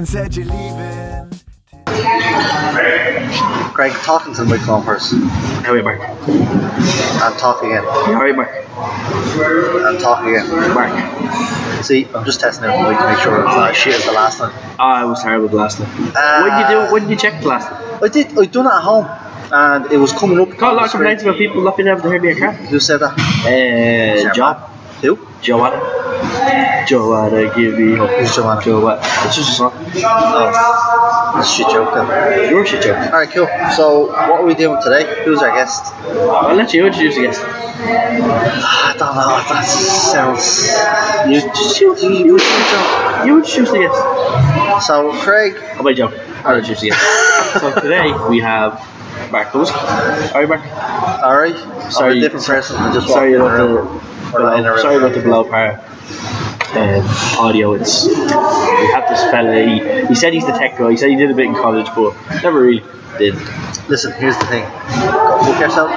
and said you're leaving. Greg, talking to the microphone first. How are you, Mark? And talk again. How are you, Mark? And talk again. Mark. See, I'm just testing out the mic to make sure it's not as shit as the last time. Oh, I was terrible the last time. Uh, what did you do? What did you check the last time? I did. I done it at home, and it was coming up. Got a lot of complaints about people not being able to hear me a car. Who said that? Uh, John. Who? Joanna. Joanna, uh, give me hope. Who's Joanna? Joanna. It's just a song. Oh, that's a shit joke then. Your shit joke. All right, cool. So, what are we doing today? Who's our guest? I'll let you introduce the guest. Ah, I don't know. That sounds. You just you, you, you, you introduce the guest. So, Craig. Oh, my joke. I'll introduce the guest. so today we have Mark Lewis. All right, Mark. All right. I'm Sorry, a different person. I just sorry walked in about the the room. Or in a below, room. sorry about the below par um, audio. It's we have this fella. He, he said he's the tech guy. He said he did a bit in college, but never really did. Listen, here's the thing. Go fuck yourself.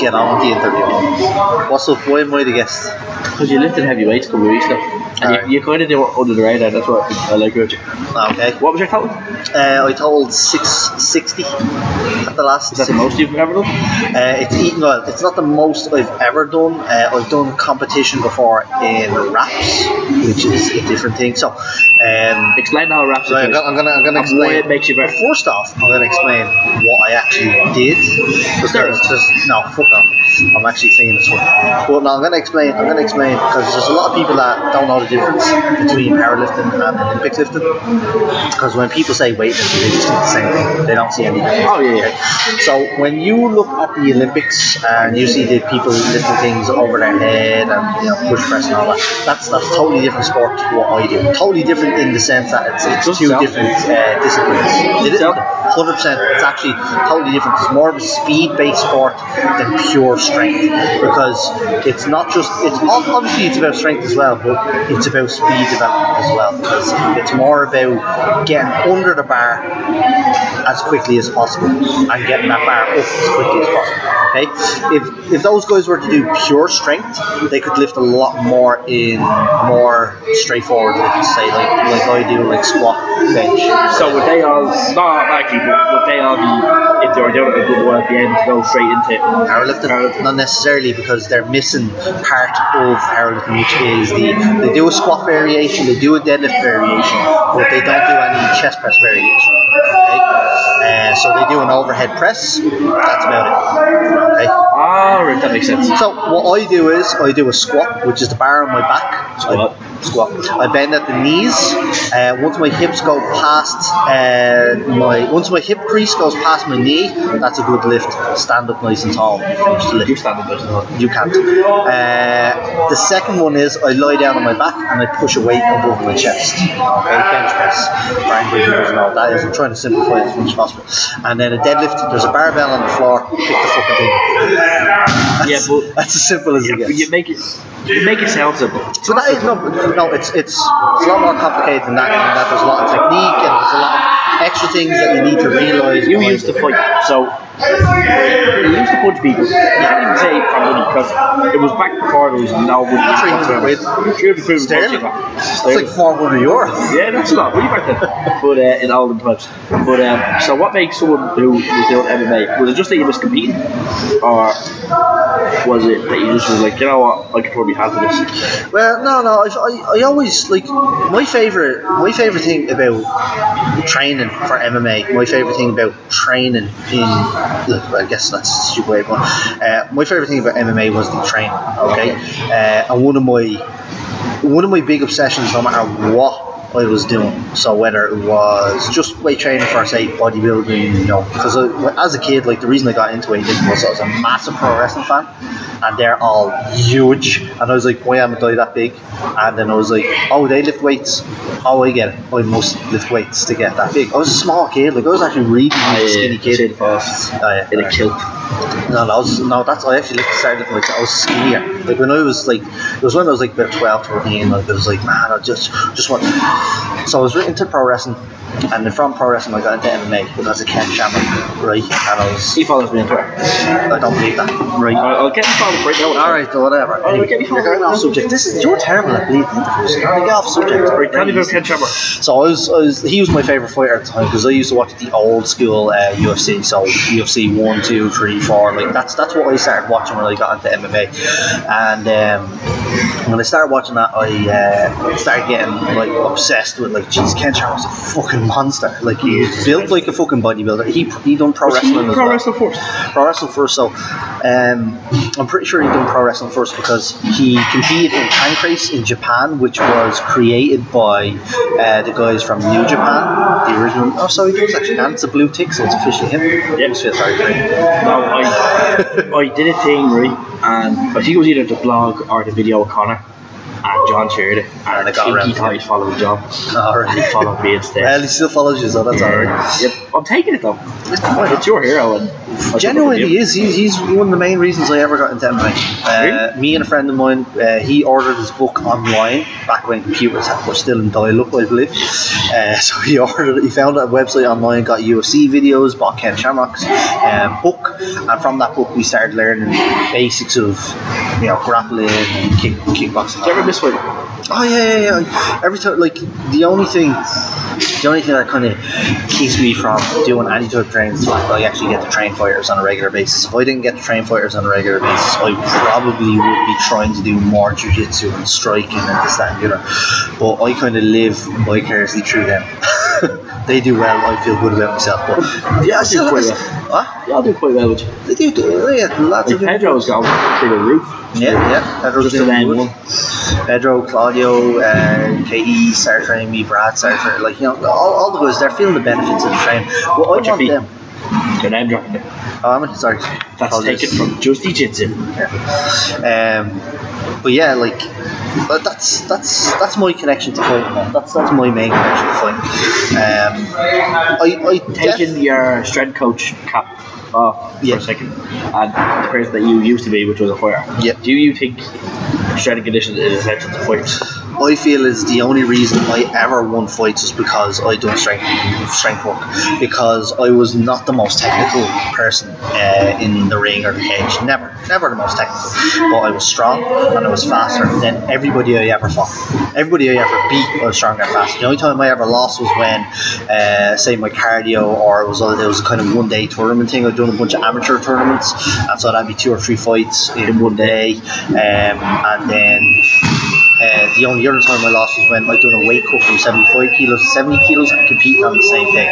Get on with the interview. What's up? Why am I the guest? Because you lifted heavy weights a couple of weeks ago, and you, you kind of did it under the radar. That's what I like about you. Okay. What was your total? Uh, I told 660 at the last. Is that the most you've ever done? Uh, it's eaten well. It's not the most I've ever done. Uh, I've done competition before in wraps, which is a different thing. So, um, Explain how wraps so. I'm gonna, I'm gonna, I'm gonna explain. why it makes you better. First off, I'm gonna explain what I actually did. Because Steroids. there's no fuck off. I'm actually saying this one. But no, I'm gonna explain. I'm gonna explain because there's a lot of people that don't know the difference between powerlifting and Olympic lifting. Because when people say weightlifting, they just think the same thing. They don't see any difference. Oh yeah, yeah. So when you look at the Olympics and you see the people lifting things over their head and you know push press and all that, that's that's a totally different sport to what I do. Totally different in the sense that it's, it's two different uh, disciplines. It is hundred percent. It's actually totally different. It's more of a speed-based sport than pure strength because it's not just. It's obviously it's about strength as well, but it's about speed development as well because it's more about getting under the bar as quickly as possible and getting that bar up as quickly as possible. Okay, if if those guys were to do pure strength, they could lift a lot more in more straightforward lifts, say like like I do, like squat, bench. So would they all not likely, but would they all be if they were doing a good while be able to go straight into Powerlifting, Powerlifting. not necessarily because they're missing part of powerlifting, which is the they do a squat variation, they do a deadlift variation, but they don't do any chest press variation. Okay, uh, so they do an overhead press. That's about it. Okay. Ah, right, that makes sense. So what I do is I do a squat, which is the bar on my back. Squat. I, squat. I bend at the knees. Uh, once my hips go past uh, my once my hip crease goes past my knee, that's a good lift. Stand up nice and tall. You stand up those now. You can't. Uh, the second one is I lie down on my back and I push a weight above my chest. Okay, bench press. Brian Bridges doesn't know what that is. I'm trying to simplify it as much as possible. And then a deadlift, there's a barbell on the floor, pick the fucking thing. That's, Yeah, but- that's as simple as it You, gets. you make it you make it sound simple. So that is no, no. It's it's it's a lot more complicated than that. In that there's a lot of technique and there's a lot of extra things that you need to realise. You used to fight, so you used to punch people. You can't even say for money because it was back before there was no money. 300 quid. 300 quid Sterling. That's like 400 euro. Yeah, that's a lot. Really back then. But uh, in olden times. But um, so what makes someone who was doing MMA? Was it just that you was competing, or was it that you just was like, you know what, I could probably handle this? Well, no, no. I, I, I always like my favorite. My favorite thing about training for MMA. My favorite thing about training in. I guess that's a stupid way, but uh, my favorite thing about MMA was the training. Okay, uh, and one of my one of my big obsessions, no matter what I was doing. So whether it was just weight training for say bodybuilding, you know, because I, as a kid, like the reason I got into weightlifting was I was a massive pro wrestling fan, and they're all huge, and I was like, why am I that big? And then I was like, oh, they lift weights. Oh, I get it. I must lift weights to get that big. I was a small kid, like I was actually really, really skinny kid. Fast. Oh, yeah. In a kilt. No, no, I was, no, that's I actually started like I was skinnier. Like when I was like, it was when I was like about 12, 13, Like it was like, man, I just, just want. So I was into pro wrestling, and then from pro wrestling I got into MMA because of Ken Shamrock, right? And I was, He follows me on Twitter. I don't believe that, right? I'll, I'll get him followed right now. All right, whatever. Oh, Anyway, okay, you're going off subject. This is you're terrible at bleeding interviews. You're going off subject. Right, tell me about Ken Shamrock. So I was, I was, he was my favorite fighter at the time because I used to watch the old school uh, UFC. So UFC one, two, three, four. Like that's that's what I started watching when I got into MMA. And um, when I started watching that, I uh, started getting like obsessed with like, geez, Ken was a fucking monster. Like he's built like a fucking bodybuilder. He he done pro Was he wrestling as pro well wrestler first? pro wrestling first. So um, I'm pretty sure he done pro wrestling first because he competed in Pancrase in Japan, which was created by uh, the guys from New Japan, the original. Oh, sorry, it was actually and it's a blue tick, so it's officially him. Yeah. Must feel sorry for. No, I, I did a thing, right? And I think it was either the blog or the video with Connor. And John shared it. And And I got think he around. thought he'd followed John. All And he followed me instead. Well, he still follows you, so that's all right. Yep. I'm taking it though. It's your hero. And I took it Genuinely, he is. He's, he's one of the main reasons I ever got into MMA. Uh, me and a friend of mine, uh, he ordered his book online back when computers were still in dial-up, I believe. Uh, so he ordered, it, he found a website online, got UFC videos, bought Ken Shamrock's um, book, and from that book we started learning basics of, you know, grappling and kick, kickboxing. Miss one? Oh yeah, yeah, yeah. Every time, like the only thing, the only thing that kind of keeps me from doing any type of training is that I actually get to train fighters on a regular basis. If I didn't get to train fighters on a regular basis, I probably would be trying to do more jujitsu and striking and this, that, and the other. But I kind of live vicariously through them. they do well. I feel good about myself. But yeah, I still, quite well. huh? Yeah, I'll do quite well with you. They do, do yeah, lots Like of Pedro's gone through the roof. Yeah, yeah. Pedro's Just doing good. M1. Pedro, Claudio, uh, KE training me, Brad training, like, you know, all, all the guys, they're feeling the benefits of the training. Well, I want them. Your name dropping. Oh, I'm sorry. That's Apologies. taken from Justy Jitsu. Um, but yeah, like, but that's that's that's my connection to fighting. man. That's that's my main connection to fighting. Um, I I Taking def- your strength coach cap off Yeah. for a second, and the person that you used to be, which was a fighter. Yeah. Do you think strength and conditioning is essential to fight? I feel is the only reason I ever won fights is because I done strength strength work. Because I was not the most technical person uh, in the ring or the cage. Never, never the most technical. But I was strong and I was faster than everybody I ever fought. Everybody I ever beat, I was stronger and faster. The only time I ever lost was when, uh, say, my cardio or it was it was a kind of one day tournament thing. I'd done a bunch of amateur tournaments, and so that'd be two or three fights in one day, um, and then. Uh, the only other time I lost was when I done a weight cut from 75 kilos to 70 kilos and competing on the same day.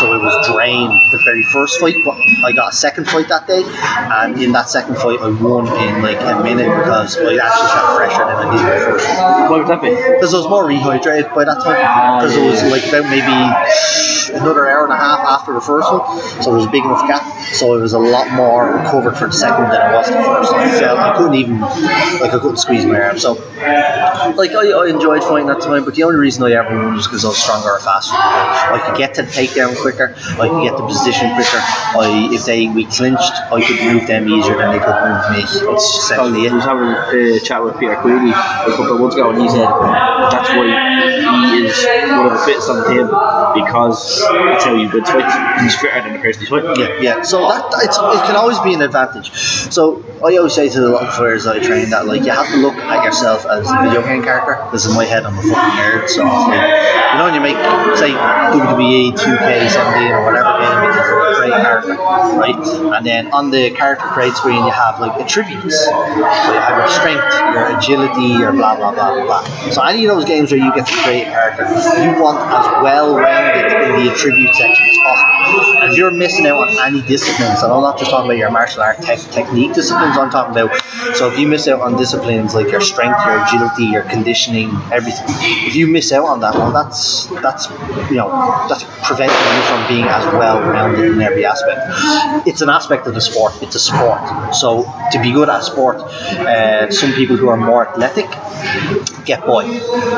So it was drained the very first fight, but I got a second fight that day, and in that second fight I won in like a minute because I actually felt fresher than I did my first one. What would that be? Because I was more rehydrated by that time. Because it was like about maybe another hour and a half after the first one, so there was a big enough gap. So it was a lot more recovered for the second than it was the first. I felt I couldn't even like I couldn't squeeze my arm. So like I, I enjoyed fighting that time, but the only reason I ever won was because I was stronger or faster. I could get to the takedown quicker. I could get the position quicker. I if they we clinched, I could move them easier than they could move me. That's I essentially it. was having a uh, chat with Peter Queally a couple of months ago, and he said that's why he is one of the fittest on the team because that's how you win fights. He's fitter than the person he's fighting. Yeah, yeah. So that it's, it can always be an advantage. So I always say to the lot of players that I train that like you have to look at yourself as a video character. This is my head. I'm a fucking nerd. So you know when you make say WWE 2K17 or whatever game character, right? And then on the character create screen you have like attributes. So you have your strength, your agility, your blah blah blah blah. So any of those games where you get to create a character, you want as well rounded in the attribute section as possible. And if you're missing out on any disciplines, and I'm not just talking about your martial art tech technique disciplines, I'm talking about so if you miss out on disciplines like your strength, your agility, your conditioning, everything, if you miss out on that, well that's that's you know that's preventing you from being as well rounded in every aspect. It's an aspect of the sport. It's a sport. So to be good at sport, uh, some people who are more athletic get by.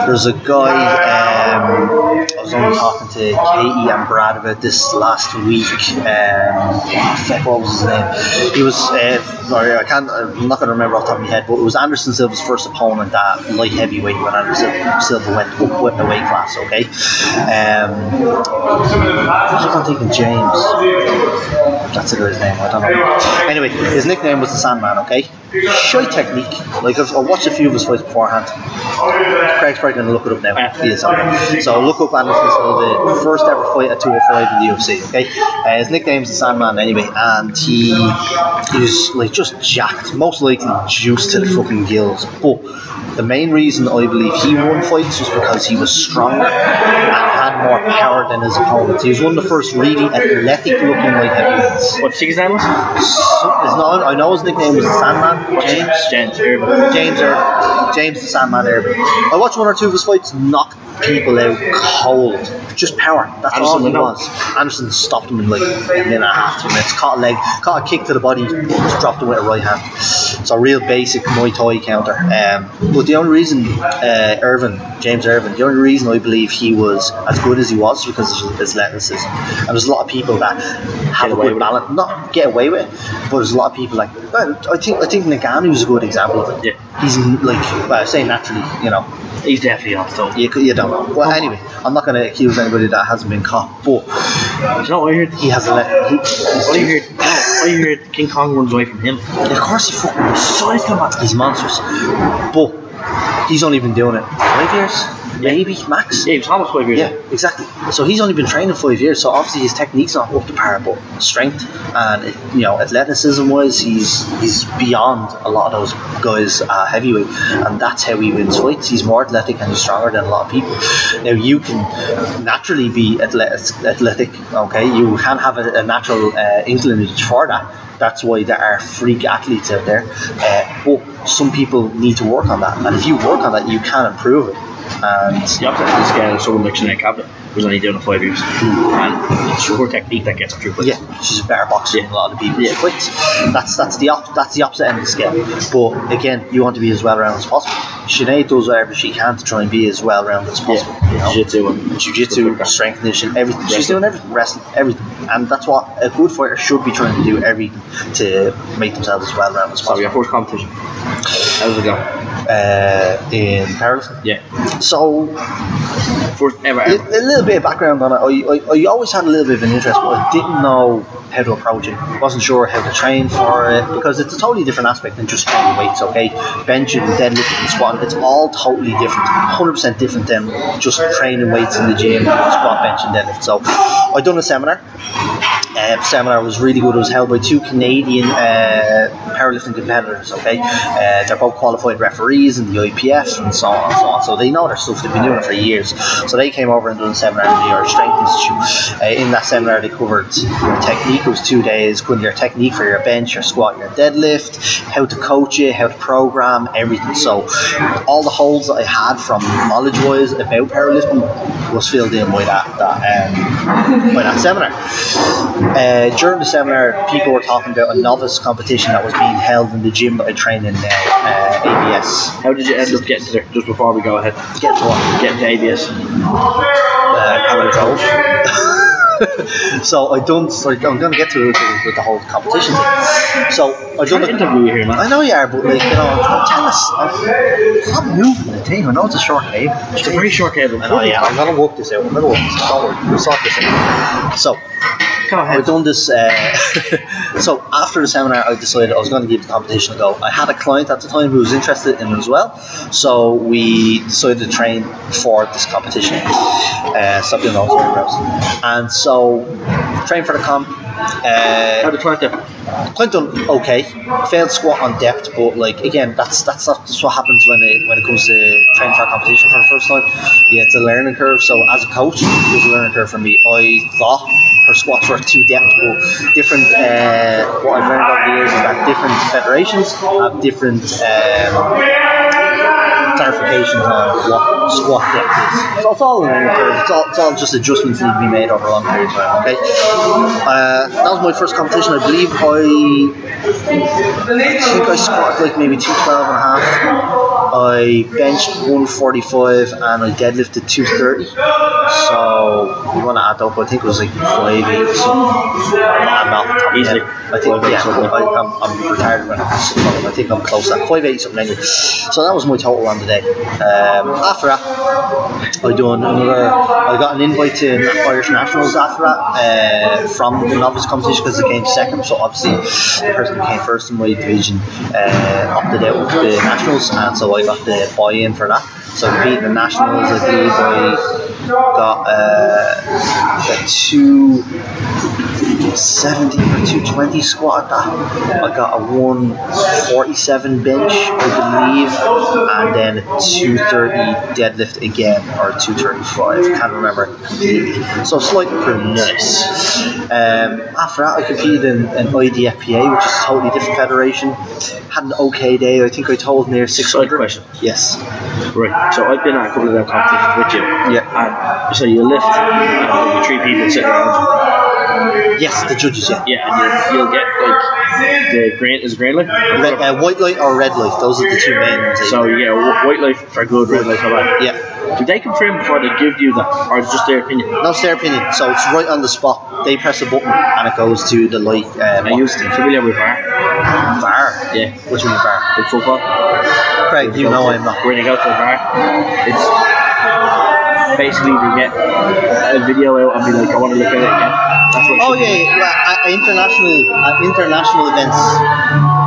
There's a guy. Um, I was only talking to Katie and Brad about this last week. Um, what was his name? He was. Uh, sorry, I can't. I'm not going to remember off the top of my head, but it was Anderson Silva's first opponent at light heavyweight when Anderson Silva went up with the weight class. Okay. Um, I keep on thinking James. That's the guy's name. I don't know. Anyway, his nickname was the Sandman. Okay. Shy technique. Like I've, I watched a few of his fights beforehand. Craig's probably going to look it up now. He is okay. So look up Anderson Silva, first ever fight at 205 in the UFC. Okay, uh, his nickname's the Sandman anyway, and he was like just jacked, most likely juiced to the fucking gills. But the main reason I believe he won fights was because he was stronger and more power than his opponents. He was one of the first really athletic looking light heavyweights. What his name was? His name- I know his nickname was the Sandman. James. James Irvin. James Irvin. James the Sandman Irvin. I watched one or two of his fights knock people out cold. Just power. That's Anderson all he was. Anderson stopped him in like a minute and a half, two minutes. Caught a leg, caught a kick to the body, just dropped him with a right hand. It's a real basic Muay Thai counter. Um, but the only reason uh, Irvin, James Irvin, the only reason I believe he was as good as he was because of his athleticism. And there's a lot of people that have Get a good balance, not get away with it, but there's a lot of people like. I think I think Ngannou was a good example of it. Yeah. He's like, well, I say naturally, you know, He's definitely off though. you, you don't know. Well, anyway, I'm not going to accuse anybody that hasn't been caught, but you know I heard? he has a. He, I he's, heard? No, I heard King Kong runs away from him. of course, he fucking was. Size him up. He's monstrous, but he's only been doing it five years, maybe max. Yeah, he was almost five years. Yeah, exactly. So he's only been training five years. So obviously his technique's not up to par, but strength and you know athleticism wise, he's he's beyond a lot of those guys uh, heavyweight, and that's how he wins fights. He's more athletic and he's stronger than a lot of people. Now you can naturally be athletic, athletic okay? You can have a, a natural uh, inclination for that. That's why there are freak athletes out there. Uh, but some people need to work on that, and if you work on that, you can improve it. And The opposite end of the scale is someone Cabot, only doing it five years. And it's her technique that gets him through fights. Yeah, she's a better boxer than a lot of the people. Yeah. fights. That's that's the op- that's the opposite end of the scale. But again, you want to be as well rounded as possible. Sinead does whatever she can to try and be as well rounded as possible. you know? Jiu-jitsu and Jiu-jitsu, strength conditioning, everything. She's doing everything, wrestling, everything, and that's what a good fighter should be trying to do. Everything to make themselves as well rounded as So your possible. first competition. How it go? Uh, in powerlifting. Yeah. So First ever ever. Little bit of background on it. I, I, I always had a little bit of an interest, but I didn't know how to approach it. wasn't sure how to train for it because it's a totally different aspect than just training weights. Okay, benching, deadlifting, and squatting. It's all totally different, hundred percent different than just training weights in the gym, squat, bench, and deadlift. So I done a seminar. Uh, seminar was really good. It was held by two Canadian uh, powerlifting competitors. Okay, uh, they're both qualified referees in the IPF and so on and so on. So they know their stuff. They've been doing it for years. So they came over and done a seminar in the Irish Strength Institute. Uh, in that seminar, they covered your technique. It was two days. Covering your technique for your bench, your squat, your deadlift, how to coach it, how to program, everything. So all the holes that I had from knowledge-wise about powerlifting was filled in by that that um, by that seminar. Uh, during the seminar, people were talking about a novice competition that was being held in the gym that I train in now, uh, ABS. How did you end up getting to there? Just before we go ahead. Get to what? Get to ABS. Uh. so I done. So I'm going to get to it with, the whole competition thing. So I don't interview you here, man. I know you are, but like you know, don't tell us. I'm not moving the thing. I know it's a short game. It's a very short cable. I know, yeah. I'm gonna work this out. I'm gonna work this out. We'll sort this out. So Go I've done this. Uh, so after the seminar, I decided I was going to give the competition a go. I had a client at the time who was interested in it as well, so we decided to train for this competition. Uh, stop those eyebrows. And so, train for the comp. How Uh, did Trent do? Done okay. Failed squat on depth, but like again, that's that's not that's what happens when it when it comes to training for a competition for the first time. Yeah, it's a learning curve. So as a coach, it was a learning curve for me. I thought her squats were too depth, but different. Uh, what I've learned over the years is that different federations have different. Um, clarifications on what squat depth is. So it's all learning curve. It's all, it's all just adjustments need to be made over a long period of time. Okay. Uh, that was my first competition. I believe I I think I squatted like maybe 212 and a half. I benched 145 and I deadlifted 230. So you want to add up? I think it was like five eight or something. I'm not top Easily. I think yeah. I, I'm, I'm retired when I I think I'm close to that. five eight something anyway. So that was my total on the day. Um, after that, I done another. I got an invite to Irish Nationals after that uh, from the novice competition because it came second. So obviously the person who came first in my division uh, opted out of the nationals, and so I got the buy-in for that. So I beat the nationals. I believe I got uh, two. 70 or 220 squat at that. I got a 147 bench, I believe, and then a 230 deadlift again, or 235. Can't remember completely. So slight improvement. Nice. Um, after that, I competed in an IDFPA, which is a totally different federation. Had an okay day. I think I told near 600. Side question. Yes. Right. So I've been at a couple of them competitions with you. Yeah. And so you lift, and there'll be three people sitting around Yes, the judges, yeah. Yeah, and you'll, you'll get like the green is green light. Red, uh, white light or red light, those are the two main ones. So you get wh- white light for good, red light for bad. yeah. Do they confirm before they give you that, or is it just their opinion? No, it's their opinion. So it's right on the spot. They press a button and it goes to the light. Um, to. you familiar with VAR? VAR. Yeah. Do you mean VAR? With football? Craig, you know I'm not. When you go to the VAR, it's basically they get a video out and be like, I want to look at it again. That's what. Oh yeah, yeah. Well, at, at international at international events,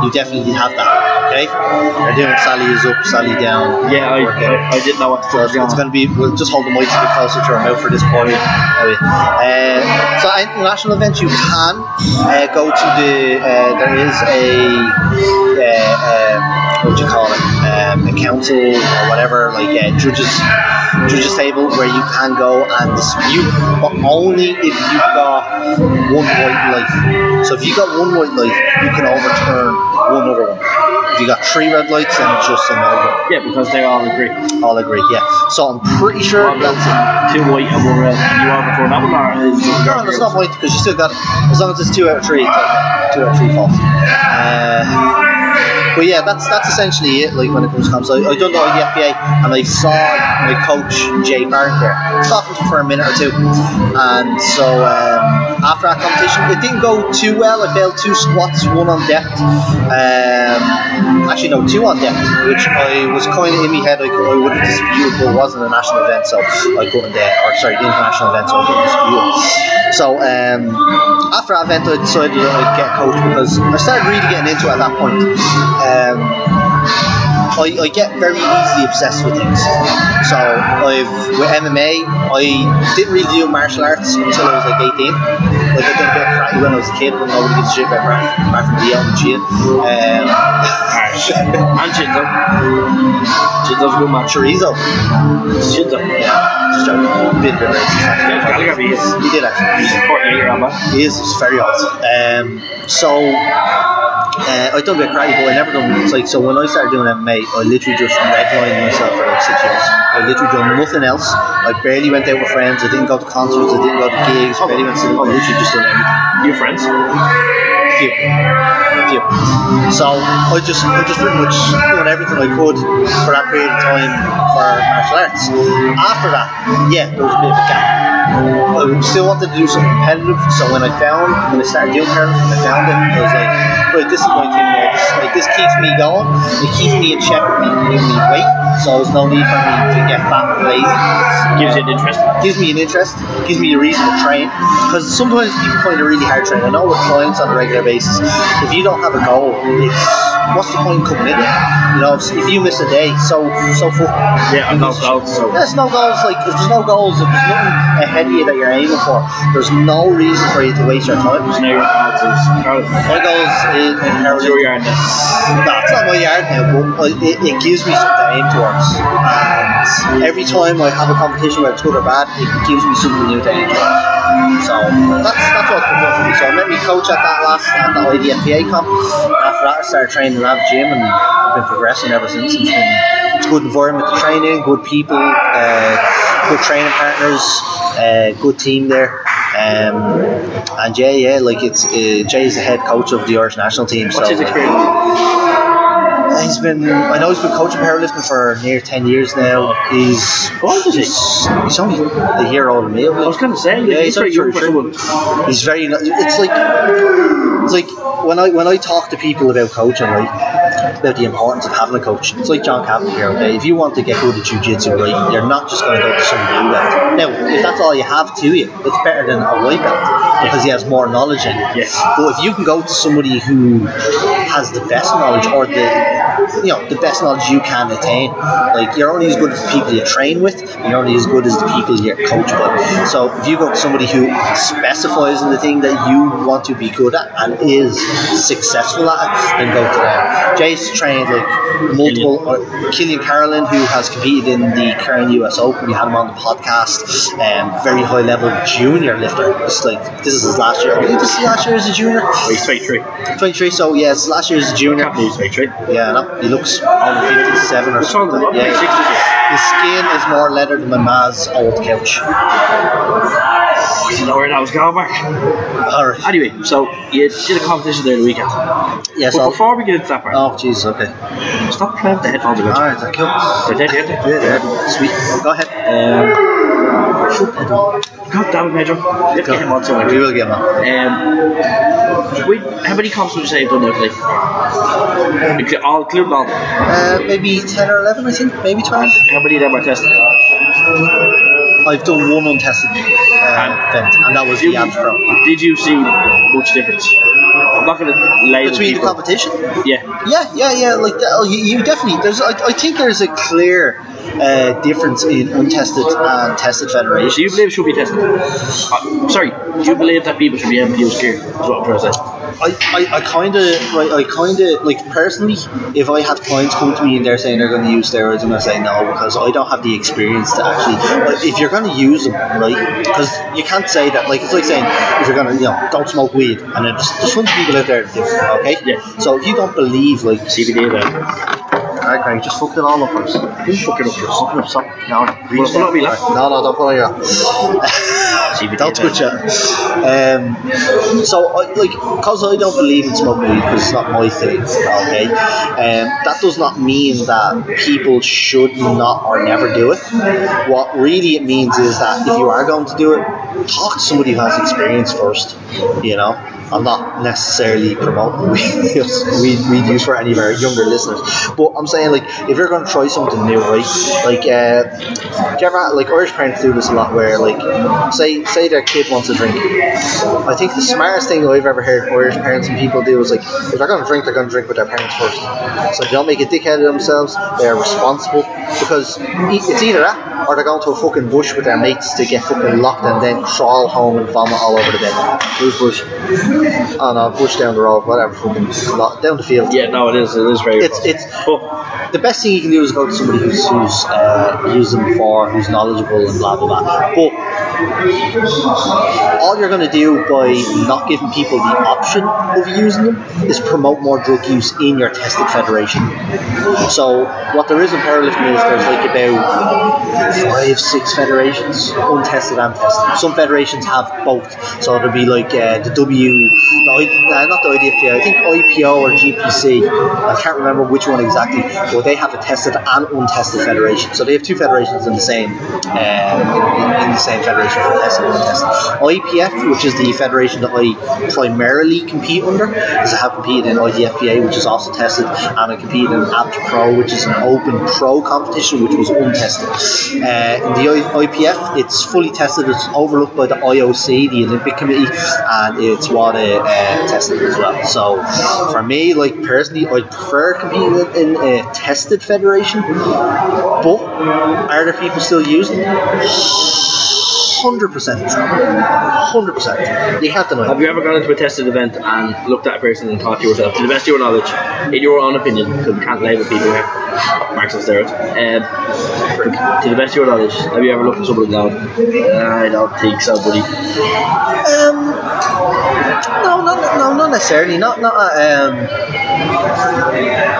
you definitely have that. Okay, they're doing Sally is up, Sally down. Yeah, I. I, I didn't know what the So fuck it's, it's going to be. We'll just hold the mic a bit closer to our mouth for this point. Uh, so at international events, you can uh, go to the. Uh, there is a. Uh, uh, what do you call it? Um, a council or whatever, like uh, judges judges table where you can go and dispute, but only if you've got one white light. So if you got one white light, you can overturn one other one. If you got three red lights, then it's just another one. Yeah, because they all agree. All agree, yeah. So I'm pretty sure Well, that's Two white and one red. Can you overturn that one, or is it no, that's not white because you still got it. As long as it's two out of three, it's okay. Two out of three false. Uh, but yeah, that's that's essentially it. Like when it comes to comps, I, I done the IDFPA and I saw my coach Jay there talking to him for a minute or two, and so um, after that competition, it didn't go too well. I failed two squats, one on depth. Um, actually, no, two on depth, which I was kind of in my head. I, I would have disputed, but it wasn't a national event, so I couldn't. Uh, or sorry, the international event, so I couldn't dispute. So um, after that event, I decided I'd get a coach because I started really getting into it at that point. Um, I, I get very easily obsessed with things. So I've with MMA, I didn't really do martial arts until I was like 18. Like I did a bit of karate when I was a kid, but nobody gives a shit about karate apart from Leo and Gian. Um, And Shinzo. Shinzo's a good man. chorizo. Shinzo. Yeah, just joking. A bit, racist. Yeah, I think I'd be his. He did actually. He's 48 year old man. He is he's very odd. Um, so uh, I done a bit of but I never done it's like so. When I started doing MMA, I literally just redlined myself for like six years. I literally done nothing else. I barely went out with friends. I didn't go to concerts. I didn't go to gigs. I barely went to. I literally just done everything. You friends? Few. Few. So I just I just pretty much doing everything I could for that period of time for martial arts. After that, yeah, there was a bit of a gap. I still wanted to do something competitive, so when I found when I started doing powerlifting, I found it. I was like, right, this is my thing now. This, like this keeps me going. It keeps me in check with me, giving me weight. So there's no need for me to get fat and lazy Gives you an interest. gives me an interest, gives me a reason to train. Because sometimes people find it really hard to train. I know with clients on a regular basis, if you don't have a goal, it's what's the point coming in? You know, if, you miss a day, so so fuck. Yeah, and no goals, so- There's no goals. Like if there's no goals, if there's nothing ahead of you that you're aiming for, there's no reason for you to waste your time. Your odds is My goals in, your yard now. no, it's not my yard now, but uh, it, it gives me something to aim towards. And every time I have a competition, whether it's good or bad, it gives me something new to aim towards. So that's that's what's been for me. So I met my coach at that last the comp. After that, I started training in Lab Gym, and I've been progressing ever since. It's been it's a good environment to train in, good people, uh, good training partners, uh, good team there. Um, and yeah, yeah, like it's uh, Jay's the head coach of the Irish national team. What's so his experience? He's been, I know he's been coaching powerlifting for near 10 years now. He's, How old is he? he's, only a year older than me. I was going to say, Yeah, he's he's very young for someone. He's very. It's like it's like when I when I talk to people about coaching, right, about the importance of having a coach. It's like John Kavanagh here. Okay, if you want to get good at jujitsu, right, you're not just going to go to some blue belt. Now, if that's all you have to you, it's better than a white belt because he has more knowledge in it. Yes. But if you can go to somebody who has the best knowledge or the you know the best knowledge you can attain, like you're only as good as the people you train with. You're only as good as the people you're coached by. So if you go to somebody who specifies in the thing that you want to be good at and is successful at it, then go to them. Jace trained like multiple. Uh, Killian Carolyn, who has competed in the current US Open, we had him on the podcast. Um, very high level junior lifter. It's like this is his last year. I believe this is last year as a junior. He's 23. 23. So yeah, it's last year as a junior. Can't believe 23. Yeah, he looks over 57 or something. Yeah, his skin is more leather than my ma's old couch. I didn't know where that was going, Mark. Alright. Anyway, so you did a competition there the weekend. Yeah, But so. before we get into that part, Oh, jeez, okay. stop playing with the headphones. Alright, that cool. They're dead, aren't they? Yeah, yeah, sweet. Go ahead. Um. God damn it, Pedro. Let's get him on We will get him. Um, wait, how many comps would you say you've done? Inclu- All including all. Uh, maybe 10 or 11, I think. Maybe 12. How many of them are tested? I've done one untested uh, event, and that was the Abs Did you see much difference? I'm not to label Between the competition? Yeah. Yeah, yeah, yeah. Like that, oh, you, you definitely. There's. I, I think there's a clear uh, difference in untested and tested federations. Do you believe it should be tested? Uh, sorry, do you believe that people should be able to use gear? Is what I'm trying to say. I, I, I kind of right. I kind of like personally. If I had clients come to me and they're saying they're going to use steroids, I'm going to say no because I don't have the experience to actually. Like, if you're going to use them, right? Because you can't say that. Like it's like saying if you're going to, you know, don't smoke weed, and there's, there's tons of people out there that do. Okay. Yeah. So if you don't believe like CBD then. Alright, Craig, just fucked it all up first. Who's fucking up us? Fucking up, stop. No, pull up me. No, no, don't on your CBD Don't touch it. Um, so, I, like, because I don't believe in smoking weed, because it's not my thing, okay, um, that does not mean that people should not or never do it. What really it means is that if you are going to do it, talk to somebody who has experience first, you know. I'm not necessarily promoting use, weed, weed use for any of our younger listeners, but I'm saying like if you're going to try something new, right? Like, uh, do you ever like Irish parents do this a lot, where like say say their kid wants a drink. I think the smartest thing I've ever heard Irish parents and people do is like if they're going to drink, they're going to drink with their parents first. So they don't make a dickhead of themselves. They're responsible because it's either that or they're going to a fucking bush with their mates to get fucking locked and then crawl home and vomit all over the bed. Who's Bush? Oh no, bush down the road, whatever, fucking lot, down the field. Yeah, no, it is. It is very. It's it's But the best thing you can do is go to somebody who's, who's uh, used them before, who's knowledgeable and blah blah blah. But all you're going to do by not giving people the option of using them is promote more drug use in your tested federation. So what there is in powerlifting is there's like about five, six federations, untested and tested. Some federations have both. So there'll be like uh, the W, uh, not the IDFJ, I think IPO or GPC. I can't remember which one exactly, but they have a tested and untested federation. So they have two federations in the same um, in, in the same federation for tested and untested. IPF, which is the federation that I primarily compete under, is I have competed in IDFPA, which is also tested, and I competed in APT Pro, which is an open pro competition, which was untested. Uh, in the IPF, it's fully tested. It's overlooked by the IOC, the Olympic Committee, and it's what it uh, tested as well. So for me, like personally, I prefer competing in a tested federation. But are there people still using it? Hundred percent, hundred percent. You have to know. have you ever gone into a tested event and looked at a person and thought to yourself, to the best of your knowledge, in your own opinion, because we can't label people here, marks on steroids, um, to the best of your knowledge, have you ever looked at somebody and gone, "Ah, I don't think so, buddy? Um, no, not, no, not necessarily. Not not at, um,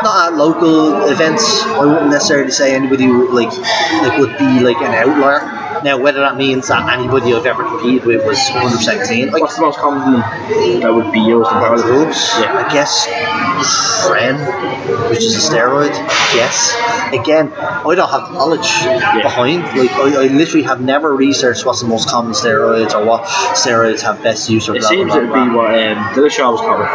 not at local events. I wouldn't necessarily say anybody would, like like would be like an outlier. Now, whether that means that anybody I've ever competed with was 100% clean, like What's the most common that would be used in powerlifting? moves, Yeah. I guess Tren, which is a steroid, yes. Again, I don't have knowledge behind. Like, I, I literally have never researched what's the most common steroids or what steroids have best use or It blah, seems blah, blah, be blah. what um, Dillashaw was covered.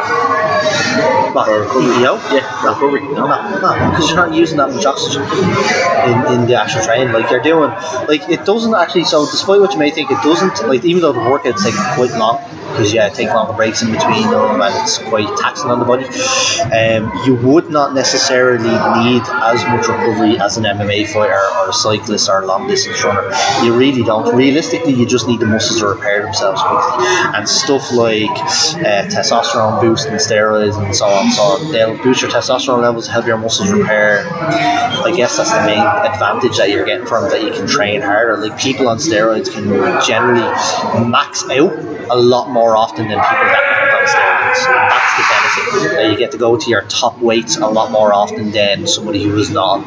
What, recovery. Yeah, No. recovery. No, No. no, because you're not using that much oxygen in, in the actual training. Like you're doing, like it doesn't actually. So despite what you may think, it doesn't. Like even though the workouts take quite long, because yeah, take longer breaks in between them, and it's quite taxing on the body. Um, you would not necessarily need as much recovery as an MMA fighter or a cyclist or a long distance runner. You really don't. Realistically, you just need the muscles to repair themselves quickly, and stuff like uh, testosterone and steroids and so on. So. They'll boost your testosterone levels, help your muscles repair. I guess that's the main advantage that you're getting from that you can train harder. Like people on steroids can generally max out a lot more often than people that aren't on steroids. That's the benefit. That you get to go to your top weights a lot more often than somebody who is not.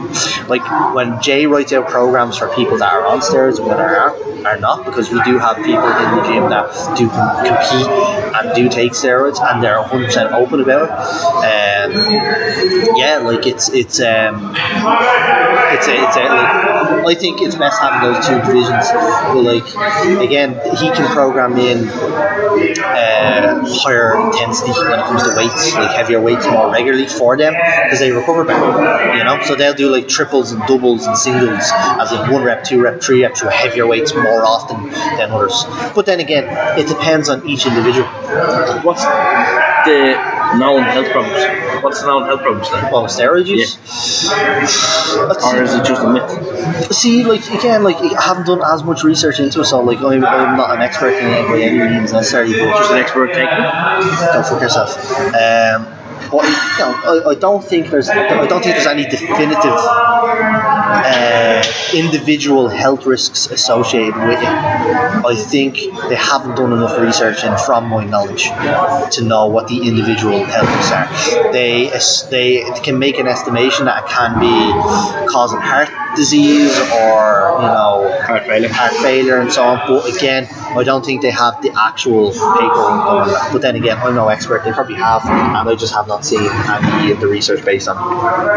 Like when Jay writes out programs for people that are on steroids and that are are not, because we do have people in the gym that do compete and do take steroids and they're 100% open about it. Um, yeah, like it's it's um, it's a, it's a, like, I think it's best having those two divisions. But like again, he can program in uh, higher intensity when it comes to weights, like heavier weights more regularly for them because they recover better. You know, so they'll do like triples and doubles and singles, as in one rep, two rep, three rep to heavier weights more often than others. But then again, it depends on each individual. What's the known health problems? What's the known health problems then? Well, steroid use. Let's Or is it just a myth? See, like again, like I haven't done as much research into it, so like I'm, I'm not an expert in it by any means necessarily, but Just an expert taking it? don't fuck yourself. Um, but you know, I, I don't think there's I don't think there's any definitive uh, individual health risks associated with it. I think they haven't done enough research, and from my knowledge, to know what the individual health risks are. They they can make an estimation that it can be causing heart disease or you know Heart failure. heart failure and so on. But again, I don't think they have the actual paper on that. But then again, I'm no expert. They probably have, and I just have not seen any of the research based on.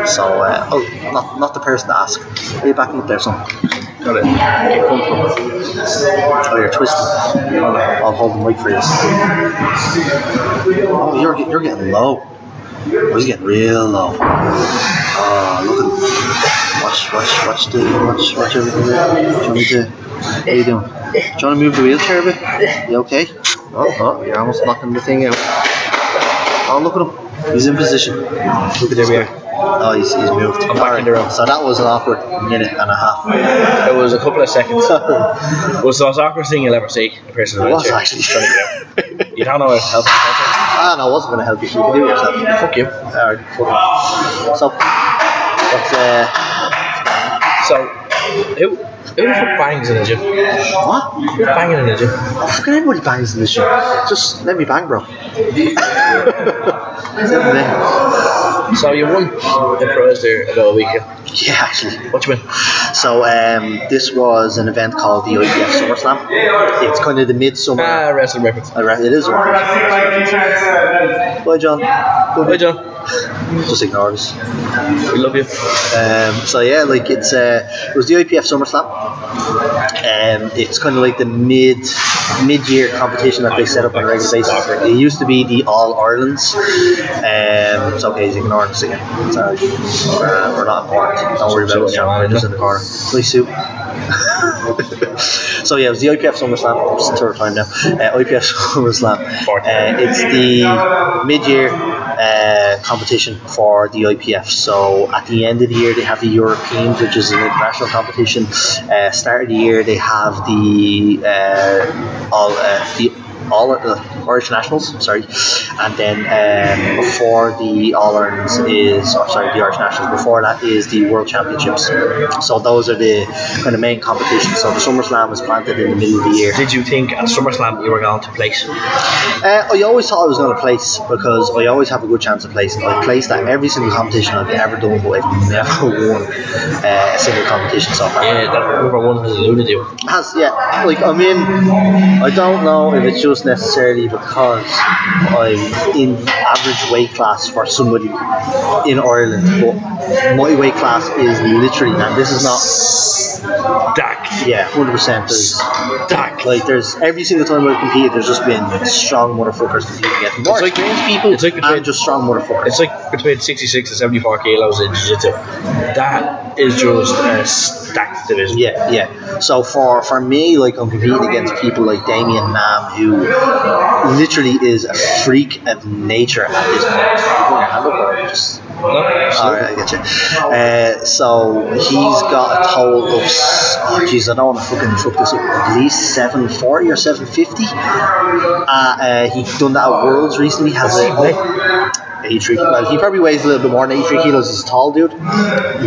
it. So, uh, oh, not not the person to ask. You backing up there, son? Got it. Get comfortable. Oh, you're. Hold on, I'll hold the mic for you. Oh, you're you're getting low. Oh, he's getting real low. Oh, look at him. Watch, watch, watch the, watch, watch everything there. Do you want me to, how you doing? Do you want to move the wheelchair a bit? You okay? Oh, oh, you're almost knocking the thing out. Oh, look at him. He's in position. Look at there we are. Oh, he's, he's moved. I'm back in the room. So that was an awkward minute and a half. It was a couple of seconds. It was the most awkward thing you'll ever see. A person It was actually. trying to get out. You don't know how to help them. Ah, no, I wasn't going to help you. You can do it yourself. Fuck you. Alright, fuck it. So, what's, uh, So, who, who the fuck bangs in the gym? what? Who's banging in the gym? Fucking everybody bangs in this shit. Just let me bang, bro. So you won the prize there about a week ago. Yeah, actually. What you win? So, um, this was an event called the IPF SummerSlam. It's kind of the midsummer. Ah, wrestling records. I it is one. Bye, John. Hi, John. Just ignore us. We love you. Um, so yeah, like it's uh, it was the IPF SummerSlam. Um, it's kind of like the mid mid year competition that they set up on a regular basis. It used to be the All Irelands. Um, it's okay, he's ignoring us again. Sorry, uh, we're not important. Don't worry about John. We're just in the corner. Nice suit. so yeah, it was the IPF SummerSlam. It's the third time now. Uh, IPF SummerSlam. Uh, it's the mid-year uh, competition for the IPF. So at the end of the year, they have the Europeans, which is an international competition. Uh, start of the year, they have the uh, all uh, the all the Irish nationals. Sorry, and then um, before the All Irelands is, or sorry, the Irish nationals. Before that is the World Championships. So those are the kind of main competitions. So the SummerSlam was planted in the middle of the year. Did you think at SummerSlam you were going to place? Uh, I always thought I was going to place because I always have a good chance of placing. I placed at every single competition I've ever done, but I've never won uh, a single competition so far. Yeah, that number one has eluded you. Has yeah, like I mean, I don't know if it's just necessarily because I'm in average weight class for somebody in Ireland, but my weight class is literally, and this is not Dak. yeah, hundred percent. There's Dak. like there's every single time I've competed, there's just been strong motherfuckers competing against. More It's like- experienced people it's like between- and just strong motherfuckers. It's like between 66 and 74 kilos in jiu-jitsu. That is just a stacked division. Yeah, yeah. So for for me, like I'm competing against people like Damien Nam, who literally is a freak of nature at this point. You put your hand up or just- No, I get you. Uh, so he's got a total of, oh jeez, I don't want to fucking fuck this up, at least 740 or 750. Uh, uh, he done that at Worlds recently, has a, 83 well he probably weighs a little bit more than 83 kilos he's a tall dude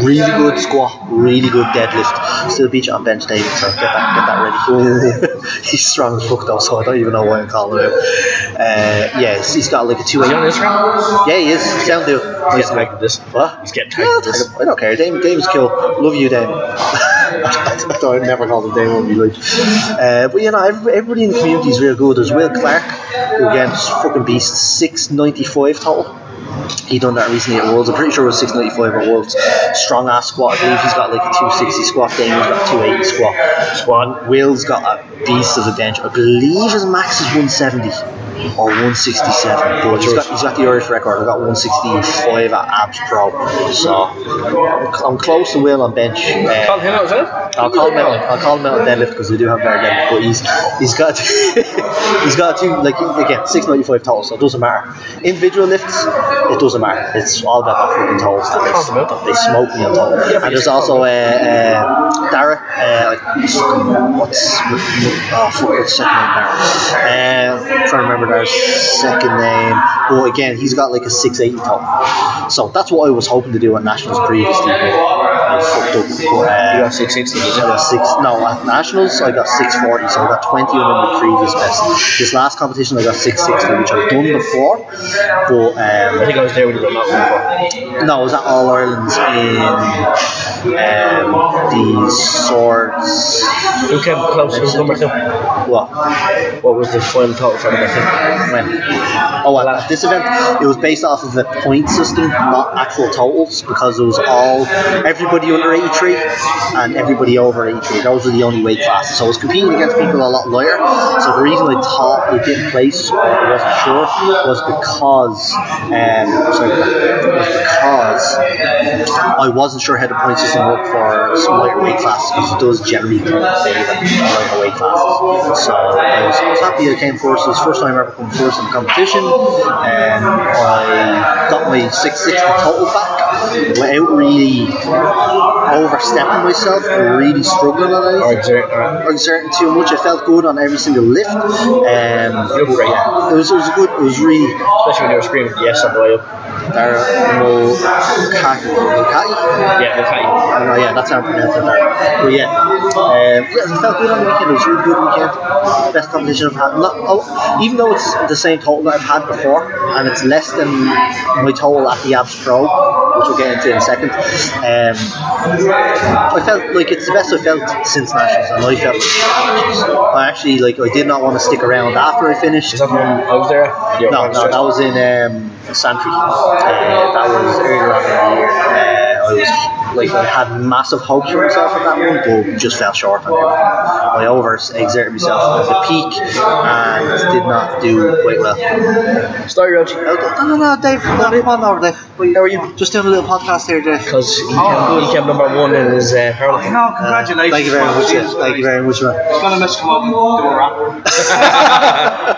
really good squat really good deadlift still beat you on bench David so get that get that ready he's strong as fuck though so I don't even know why I'm calling him uh, yeah he's- got like a 2 Is he on Instagram? yeah he is sound dude He's getting tagged this. what? He's getting Yeah, tagged this. I don't care. Dame, Dame's cool. Love you, Dame. I don't- I never called him Dame. Won't be like. Uh, but you know, everybody in the community is real good. There's Will Clark, who again, fucking beast. Six ninety five total. He done that recently at Worlds. I'm pretty sure it was 695 at Worlds. Strong ass squat. I believe he's got like a 260 squat. Damon's got a 280 squat. Squat. Will's got a beast of a bench. I believe his max is 170 or 167. But he's got, he's got the Irish record. I got 165 at Abs Pro. So I'm, close to Will on bench. Uh, Call him out, is it? I'll call him out. I'll call him out on deadlift because we do have better deadlift. But he's he's got he's got two like again six ninety five total, so it doesn't matter. Individual lifts, it doesn't matter. It's all about that fucking. Call him. They smoke me on but and there's also uh, uh, Dara. Uh, like what's oh fuck what's second name Dara? Uh, I'm trying to remember Dara's second name. But again, he's got like a six eighty total. So that's what I was hoping to do on nationals previously. I fucked up. But, You got 660, did I got six. No, at nationals I got six forty, so I got twenty under the previous best. This last competition I got six sixty, which I've done before, but I um, think I was there when you done that one before. no, I was at All Ireland's in um, the swords. Who came close? Was number two? What? What was the final total for number two? When? Oh, at this event, it was based off of a point system, not actual totals, because it was all everybody under 83 and everybody over 83. Those were the only weight classes. So I was competing against people a lot lighter. So the reason I thought it didn't place, or I wasn't sure, was because, um, sorry, was because I wasn't sure how the point system worked for some lighter weight classes, because it does generally favour lighter weight classes. So I was, I was happy I came first. It was the first time I ever come first in competition. And I got my 660 total back without really overstepping myself or really struggling on it Or exert, or exerting too much. I felt good on every single lift. Um, You look great. yeah, it was it was good. It was really especially when you were screaming yes on the way up. Dara Mulcahy. Mulcahy? Yeah, okay. I don't know, yeah, that's how I pronounce it. But yeah, um, yeah, it felt good on the weekend. It was a really good weekend. Best competition I've had. Not, oh, even though it's the same total that I've had before, and it's less than my total at the Abs Pro, which we'll get into in a second. Um, I felt like it's the best I felt since nationals, and I felt. I actually like. I did not want to stick around after I finished. Is that the one I was there? Yeah, No, no, that was in um, Santry. Uh, that was earlier on in the year. Uh, I was like I had massive hopes for myself at that one, but just fell short on everything. I over exerted myself at the peak and did not do quite well. Story Roach. No, no, no, Dave, no, come on over there. How are you? Just doing a little podcast here, Dave. Because he, came, he came number one in his uh, hurling. No, congratulations. Thank you very much. Thank you very much, man. It's gonna miss come up and do a rap.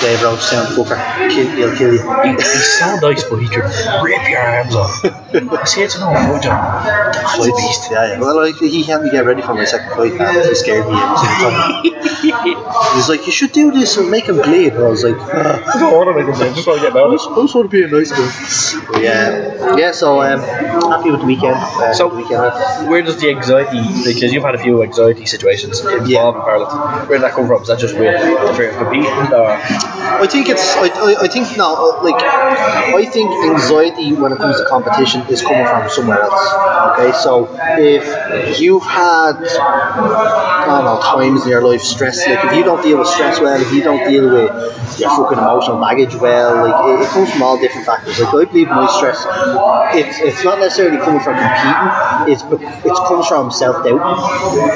Dave Roach down fucker. Kill, he'll kill you. He, he's so nice, but he can rip your arms off. I say it's no foot job. That's a beast. Yeah, yeah. Well, like, he helped me get ready for my second fight, man. He scared me every single time. He's like, you should do this and make him bleed. And I was like, ah. I don't want to make him say, just want to get I I just want to be a nice guy. But yeah, yeah. So um, happy with the weekend. Uh, So, the weekend. where does the anxiety, because you've had a few anxiety situations involved Yeah. in where did that come from? Is that just the fear of competing, or I think it's. I, I, I think no. uh, Like, I think anxiety when it comes to competition is coming from somewhere else. Okay, so if you've had, I don't know, times in your life stress, like if you don't deal with stress well, if you don't deal with your fucking emotional baggage well, like it, it comes from all different factors. Like I believe my stress, it's it's not necessarily coming from competing. It's it's comes from self doubt.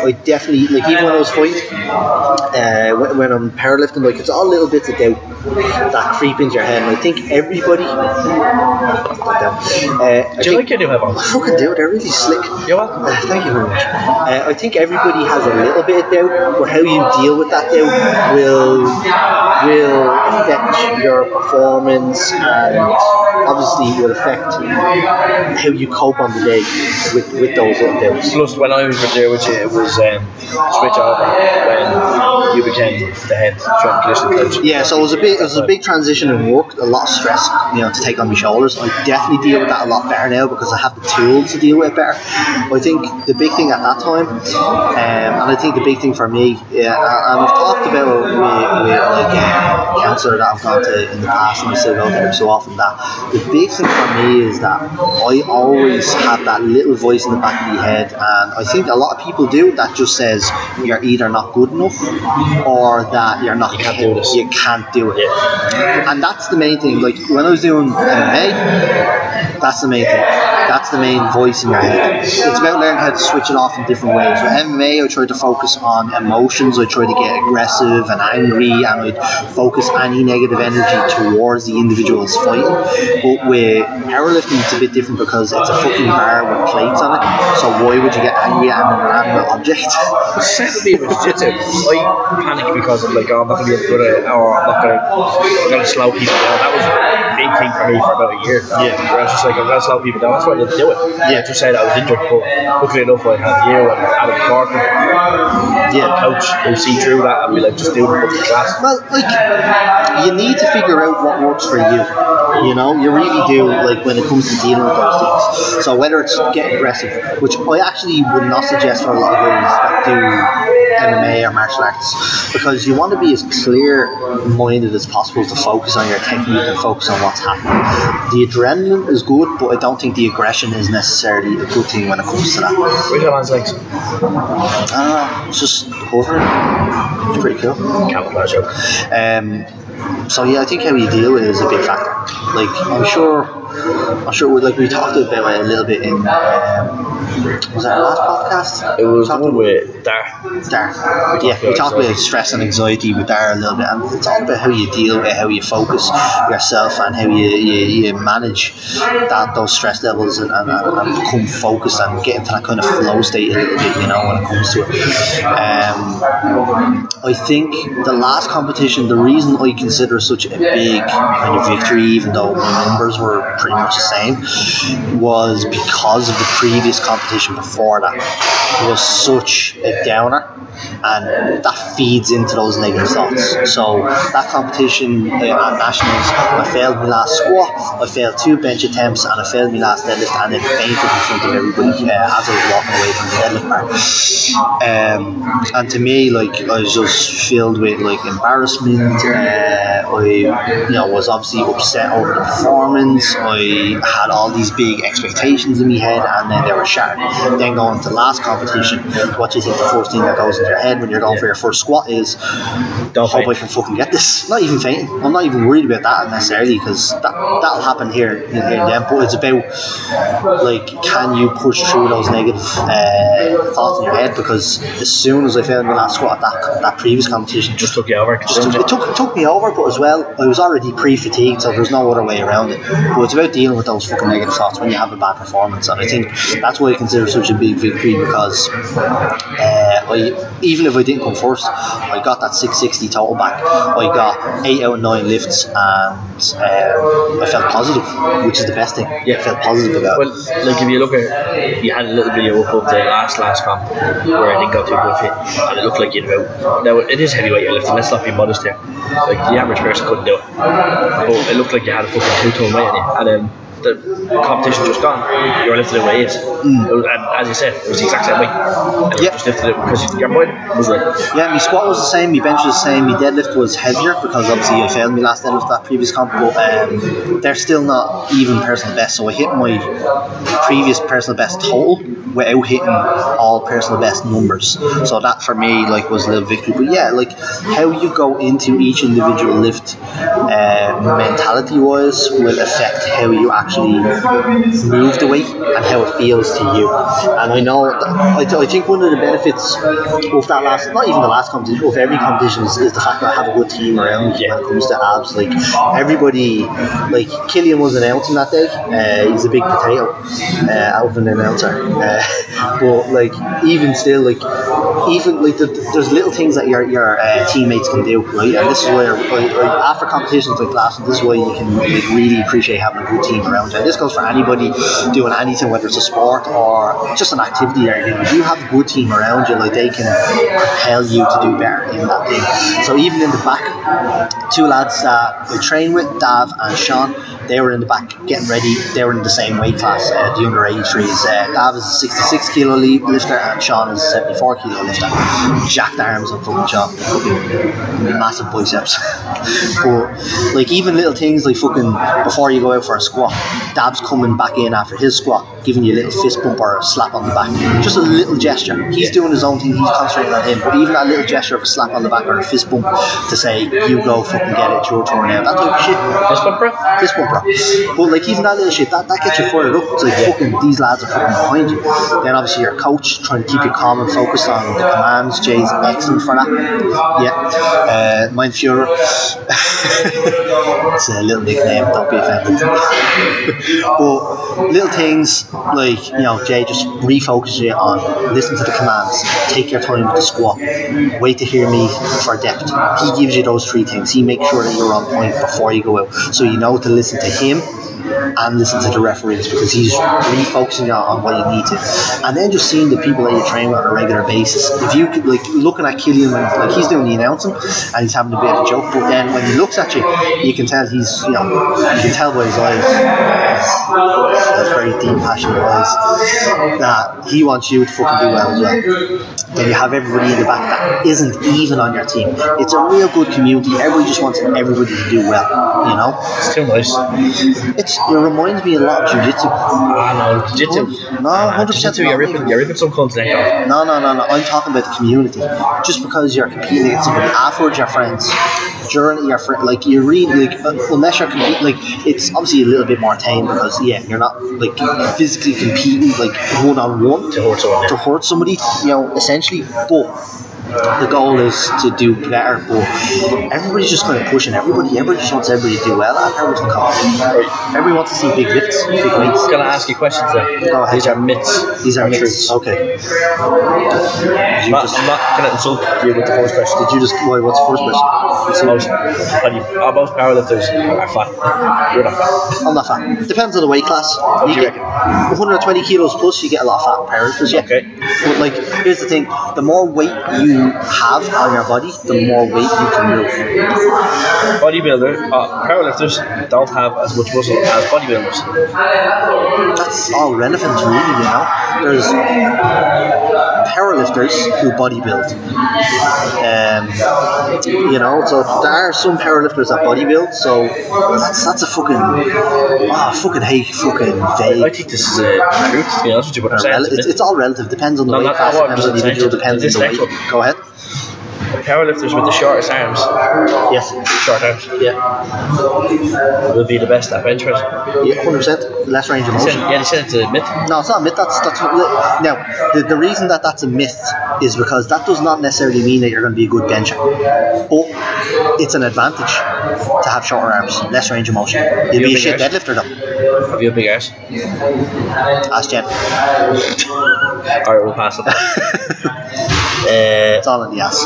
I definitely like even when I was fighting, uh, when, when I'm powerlifting, like it's all little bits of doubt that creep into your head. And I think everybody. Uh, I do you like your new headphones? I fucking do. They're really slick. You're welcome. Uh, thank you very much. Uh, I think everybody has a little bit of doubt, but how you deal with that doubt will will affect your performance and obviously will affect how you cope on the day with, with those little doubts. Plus, when I was there with you, it was um, switch over when you became the head strength conditioning coach. Yeah, so it was a big, it was a big transition in work, a lot of stress, you know, to take on my shoulders. I definitely deal with that a lot better now because I have the tools to deal with it better. I think the big thing at that time, um, and I think the big thing for me, yeah, and I've talked about it with, with like a counsellor that I've gone to in the past, and I still go there so often. That the big thing for me is that I always have that little voice in the back of my head, and I think a lot of people do that just says you're either not good enough or that you're not You can't do this. you can't do it. And that's the main thing. Like when I was doing MMA, that's the main thing. That's the main voice in your head. It's about learning how to switch it off in different ways. With MMA, I tried to focus on emotions. I tried to get aggressive and angry, and I'd focus any negative energy towards the individuals fighting. But with powerlifting, it's a bit different because it's a fucking bar with plates on it. So why would you get angry at an inanimate object? Same with me with jiu-jitsu. Panic because I'm like, oh, I'm not going to be able to do it, or oh, I'm not to, I'm going to slow people down. That was a big thing for me for about a year. Yeah. Where I was just like, I'm going to slow people down. That's why I didn't do it. Yeah. Just said I was injured, but luckily enough, I had you and Adam Parker, Yeah. coach, who see through that and be like, just do it, put the class. Well, like you need to figure out what works for you. You know, you really do. Like when it comes to dealing with those things. So whether it's get aggressive, which I actually would not suggest for a lot of girls that do MMA or martial arts, because you want to be as clear-minded as possible to focus on your technique and focus on what's happening. The adrenaline is good, but I don't think the aggression is necessarily a good thing when it comes to that. Your man's legs? Uh, it's just hovering. It's pretty cool. Camouflage joke. Um, so yeah, I think how you deal with it is a big factor. Like I'm sure, I'm sure. We, like we talked about it a little bit in um, was that our last podcast? It was Talked one with Dar. Dar. Yeah, we talked about stress and anxiety with Dar a little bit, and it's all about how you deal with it, how you focus yourself, and how you, you, you manage that those stress levels and, and, and become focused and get into that kind of flow state a little bit, you know, when it comes to it. Um, I think the last competition, the reason I consider such a big kind of victory, even though my numbers were pretty much the same, was because of the previous competition before that it was such a downer, and that feeds into those negative thoughts. So that competition uh, at nationals, I failed my last squat, I failed two bench attempts, and I failed my last deadlift, and it fainted in front of everybody uh, as I was walking away from the deadlift. Um, and to me, like I was just filled with like embarrassment. Uh, I, you know, was obviously upset over the performance. Had all these big expectations in my head, and then they were shattered. Then going to the last competition, what do you think the first thing that goes into your head when you're going for your first squat is, Don't hope I can fucking get this. Not even fainting. I'm not even worried about that necessarily because that that'll happen here in here and then. But it's about like, can you push through those negative uh, thoughts in your head? Because as soon as I failed my last squat, that that previous competition Just took you over. just took, it took took me over, but as well I was already pre-fatigued, so there's no other way around it. But it's about dealing with those fucking negative thoughts when you have a bad performance, and I think that's why I consider such a big victory because uh, I, even if I didn't come first, I got that 660 total back. I got eight out of nine lifts, and um, I felt positive, which is the best thing. Yeah. I felt positive about. Well, like if you look at, you had a little video up of the last last comp where I didn't go too good fit, and it looked like you'd about. Now it is heavyweight lifting. Let's not be modest here. Like the average person couldn't do it, but it looked like you had a fucking two ton weight on you, and then. The competition just gone. You were lifted at weight, Mm. Was- and as you said, it was the exact same weight. And Yep. just lifted it because you- your mind was like, Yeah, my squat was the same, my bench was the same, my deadlift was heavier because obviously I failed my last deadlift that previous comp, but um, they're still not even personal best. So I hit my previous personal best total without hitting all personal best numbers. So that for me like was a little victory. But yeah, like how you go into each individual lift uh, mentality wise will affect how you actually move the weight and how it feels to you. And I know, I, th- I think one of the benefits of that last, not even the last competition, of every competition is, is the fact that I have a good team around me when it comes to abs. Like everybody, like Killian was announcing that day. Uh, he's a big potato uh, out of an announcer. Uh, but like even still, like even like the, there's little things that your your uh, teammates can do, right? And this is where like, after competitions like last, this is why you can like, really appreciate having a good team around you. And this goes for anybody doing anything, whether it's a sport or just an activity doing. If you have a good team around you, like they can propel you to do better in that thing. So even in the back, two lads that I train with, Dav and Sean, they were in the back getting ready. They were in the same weight class, uh, the under 83s. Uh, Dav is a 66 kilo lifter and Sean is a 74 kilo lifter. Jacked arms on fucking Sean. Massive biceps. but like even little things like fucking before you go out for a squat, Dav's coming back in after his squat, giving you a little fist bump or a slap on the back. Just a little gesture. He's doing his own thing, he's concentrating on him. But even that little gesture of a slap on the back or a fist bump to say, you go fucking get it, it's your turn now. That type of shit. this one, bro? Fist bump, bro. But like even that little shit, that, that gets you fired up. It's like fucking these lads are fucking behind you. Then obviously your coach trying to keep you calm and focused on the commands. Jay's excellent for that. Yeah. Uh, Mind Fuhrer. it's a little nickname, don't be offended. but little things like, you know, Jay just refocus you on listen to the commands, take your time with the squat, wait to hear me for depth. He gives you those three things. He makes sure that you're on point before you go out. So you know to listen to him and listen to the referees because he's really focusing on, on what you need to. And then just seeing the people that you train with on a regular basis. If you could, like looking at Killian, when, like he's doing the announcing and he's having a bit of a joke, but then when he looks at you, you can tell he's, you know, you can tell by his eyes, those very deep, passionate eyes, that he wants you to fucking do well as well. Then you have everybody in the back that isn't even on your team. It's a real good community. Everybody just wants everybody to do well, you know? It's too nice. It's, it reminds me a lot of jiu-jitsu. Ah, no, jiu-jitsu. No, Ah, 100% jiu-jitsu, you're ripping, you're ripping some cunts neck off. No, no, no, no. I'm talking about the community. Just because you're competing against somebody afterwards, you're friends. During your friend, like you really like uh, unless you're competing, like it's obviously a little bit more tame because yeah, you're not like physically competing like one on one To hurt someone. to hurt somebody, you know, essentially. But the goal is to do better. But everybody's just kind of pushing everybody. Everybody just wants everybody to do well, and everybody's in competition. Everybody wants to see big lifts, big weights. Gonna ask you questions then. Go ahead. These are myths. These are myths. truths. Okay. I'm not, I'm not gonna insult you with the first question. Did you just? Why, what's the first question? It's Most, how do you, most powerlifters are fat. You're not fat. I'm not fat. Depends on the weight class. What do you get 120 kilos plus, you get a lot of fat powerlifters. Yeah. Okay. But like, here's the thing: the more weight you have on your body, the more weight you can move. Bodybuilder, uh, powerlifters don't have as much muscle as bodybuilders. That's all relevant, really. You know, there's powerlifters who bodybuild. Um, you know, so there are some powerlifters that bodybuild. So that's that's a fucking ah fucking hate fucking I think this is a truth, to be honest with you, but I'm saying rel- it's, it's all relative. Depends on the No, weight class. not what I'm Depends on the individual. Depends on the weight. Go ahead. Powerlifters with the shortest arms, Yes. short arms, Yeah. will be the best at bench press. Yeah. Hundred percent. Less range of They said- motion. Yeah, they said it's a myth. No, it's not a myth. That's that's what, now the, the reason that that's a myth is because that does not necessarily mean that you're going to be a good bencher, but it's an advantage to have shorter arms, less range of motion. You'll You be a shit yes? deadlifter though. Have you a big ass? Ask Jen. Alright, we'll pass it. uh, It's all in the ass.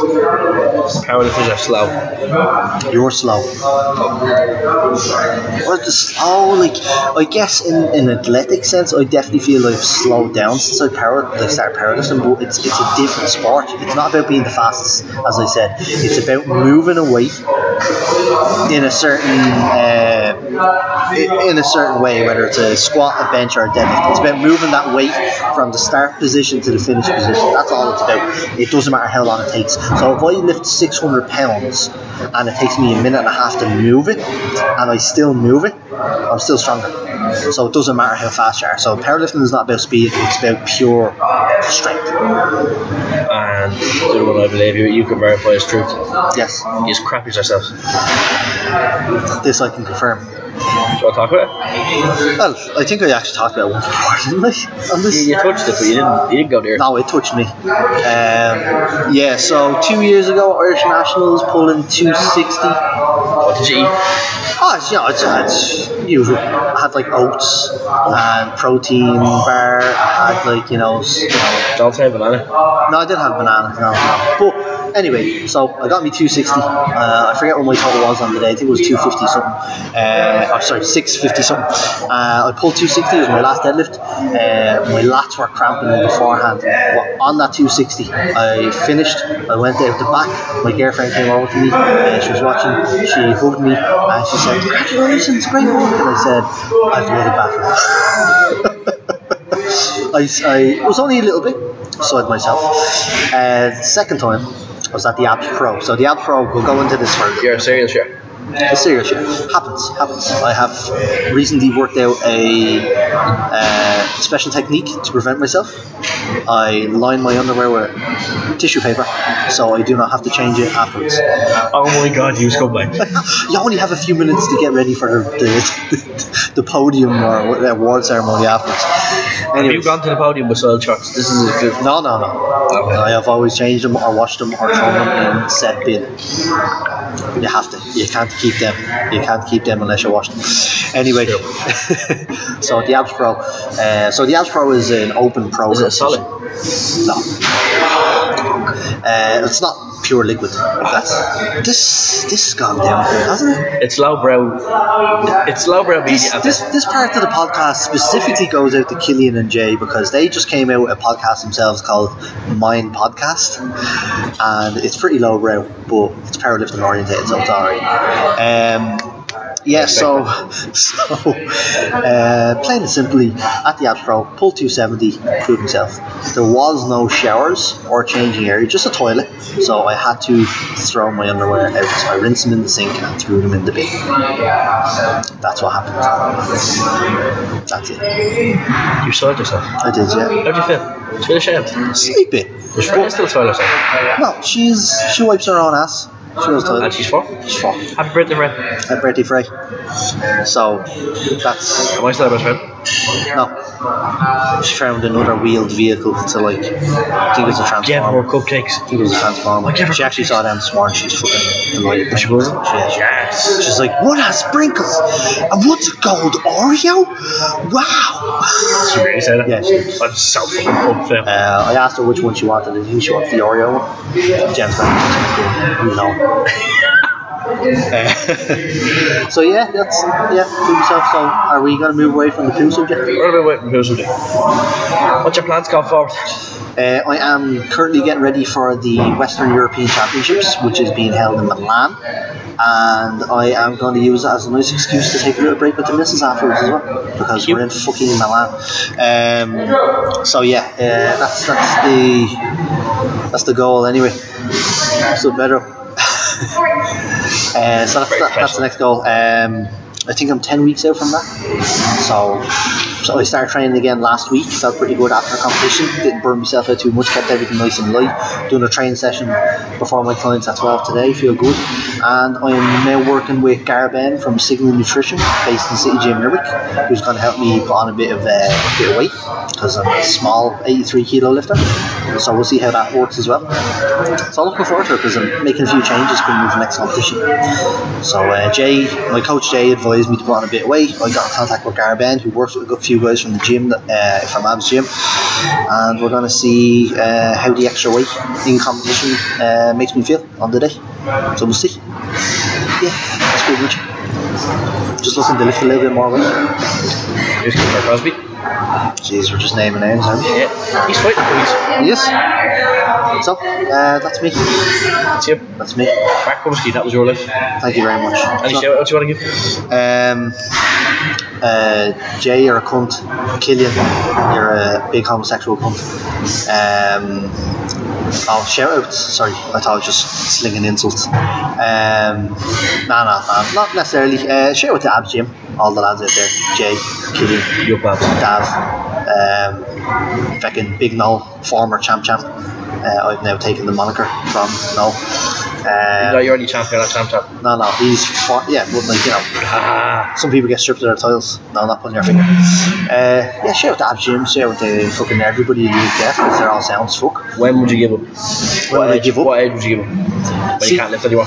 powerlifters are slow. You're slow. Or just oh, like I guess in in athletic sense, I definitely feel I've slowed down since I power like started powerlifting. But it's it's a different sport. It's not about being the fastest, as I said. It's about moving away in a certain uh, in a certain way, whether it's a squat, a bench, or a deadlift. It's about moving that weight from the start position to the finish position. That's all it's about. It doesn't matter how long it takes. So if I lift 600 pounds and it takes me a minute and a half to move it, and I still move it, I'm still stronger. So it doesn't matter how fast you are. So powerlifting is not about speed; it's about pure strength. And the other one I believe you, you can verify is truth. Yes, You just crap yourselves. this I can confirm. Do you want to talk about it? Well, I think I actually talked about it once before, didn't I? On You, this. you touched it, but you didn't. You didn't go there. No, it touched me. Um, yeah, so two years ago, Irish Nationals pulling 260. What did you eat? Oh, it's, you know, it's, it's usual. I had like oats and protein bar. I had like, you know, you know Don't say banana. no, I did have banana. No, no. But anyway, so I got me 260. Uh, I forget what my total was on the day. I think it was 250 something. Uh, oh, sorry, 650 something. Uh, I pulled 260. It was my last deadlift. Uh, my lats were cramping beforehand. But on that 260, I finished. I went out the back. My girlfriend came over to me. Uh, she was watching. She hugged me and she said, "Congratulations, great work." And I said, "I've made it back." I, I it was only a little bit, beside myself. Uh, second time was at the Abs Pro. So the Abs Pro, we'll go into this further. You're a serial. The serious shit happens, happens. I have recently worked out a uh, special technique to prevent myself. I line my underwear with tissue paper, so I do not have to change it afterwards. Oh my god, you scumbag. you only have a few minutes to get ready for the, the, the podium or the award ceremony afterwards. Have Anyway, you gone to the podium with soiled shorts? This is a good. no, no, no. Okay. I have always changed them or washed them or thrown them in said bin. You have to. You can't keep them. You can't keep them unless you wash them. Anyway, so the Abs Pro. Uh, so the Abs Pro is an open pro. Is it solid? No. Uh, it's not pure liquid. That's this. This has gone downhill, hasn't it? It's lowbrow. It's lowbrow media. This, this, this part of the podcast specifically goes out to Killian and Jay because they just came out with a podcast themselves called Mind Podcast, and it's pretty lowbrow, but it's powerlifting orientated, so it's alright. Um, yeah, so so uh, plain and simply at the Abs Pro, pull 270, prove himself. There was no showers or changing area, just a toilet. So I had to throw my underwear out. So I rinsed them in the sink and threw them in the bin. That's what happened. That's it. You soiled yourself. I did, yeah. How'd you feel? Feel ashamed. Sleeping. Your friend still soiled herself. No, she's she wipes her own ass. She goes to the And she's four. She's fuck. Happy birthday, Red. At Bertie Frey. So that's Am I still her best friend? No. She found another wheeled vehicle to like I think it's a Give her transformer. cupcakes. I think it was a transformer. her She actually saw them this morning. She's fucking delighted. She was? Yeah. Yes. She's like, what has sprinkles? And what's a gold Oreo? Wow. She really said it. Yeah, she- I'm so fucking pumped for Uh, I asked her which one she wanted. I think she wants the Oreo one. Jen's like, you know. Uh, so yeah, that's yeah. Do yourself. So, are we going to move away from the poo subject? What are we waiting for today? What's your plans going forward? Uh, I am currently getting ready for the Western European Championships, which is being held in Milan, and I am going to use it as a nice excuse to take a little break with the missus afterwards as well, because we're in fucking Milan. Um, so yeah, uh, that's that's the that's the goal anyway. So better. Uh, so that's, that, that's the next goal. Um, I think I'm 10 weeks out from that. So so I started training again last week. Felt pretty good after competition. Didn't burn myself out too much. Kept everything nice and light. Doing a training session before my clients at 12 today. Feel good. And I am now working with Garben from Signal Nutrition, based in City Gym Limerick, who's going to help me put on a bit of uh, bit of weight because I'm a small 83 kilo lifter. So we'll see how that works as well. So I'm looking forward to it because I'm making a few changes coming into the next competition. So uh, Jay, my coach Jay advised me to put on a bit of weight. I got in contact with Garben, who works with a good few guys from the gym, uh, from Ab's gym, and we're going to see uh, how the extra weight in competition uh, makes me feel on the day. So we'll see. Yeah, that's pretty. Just looking to lift a little bit more weight. Here's Cooper Crosby. Jeez, we're just naming names, aren't we? Yeah, he's fighting weeks. Yes. So, uh, that's me. That's you. That's me. Mark Kumsky, that was your life. Thank you very much. Any So- shout outs you want to give? Um, uh, Jay, you're a cunt. Killian, you're a big homosexual cunt. Um, oh, shout outs. Sorry, I thought I was just slinging insults. Um, nah, nah, nah, not necessarily. Uh, shout out to Abs Gym, all the lads out there. Jay, Killian, Your. Dav, um, fucking Big Noel, former champ champ. Uh, I've now taken the moniker from Noel. Um, No, you're only champion, not champ champ. no, no, he's for, yeah, but like you know, some people get stripped of their titles. No, not putting your finger. Uh, yeah, shout out to Ab Gym, shout out to fucking everybody in the UKF because they're all sound as fuck. when would you give up? When what would I age, give up? What age would you give up? When See- you can't lift anymore.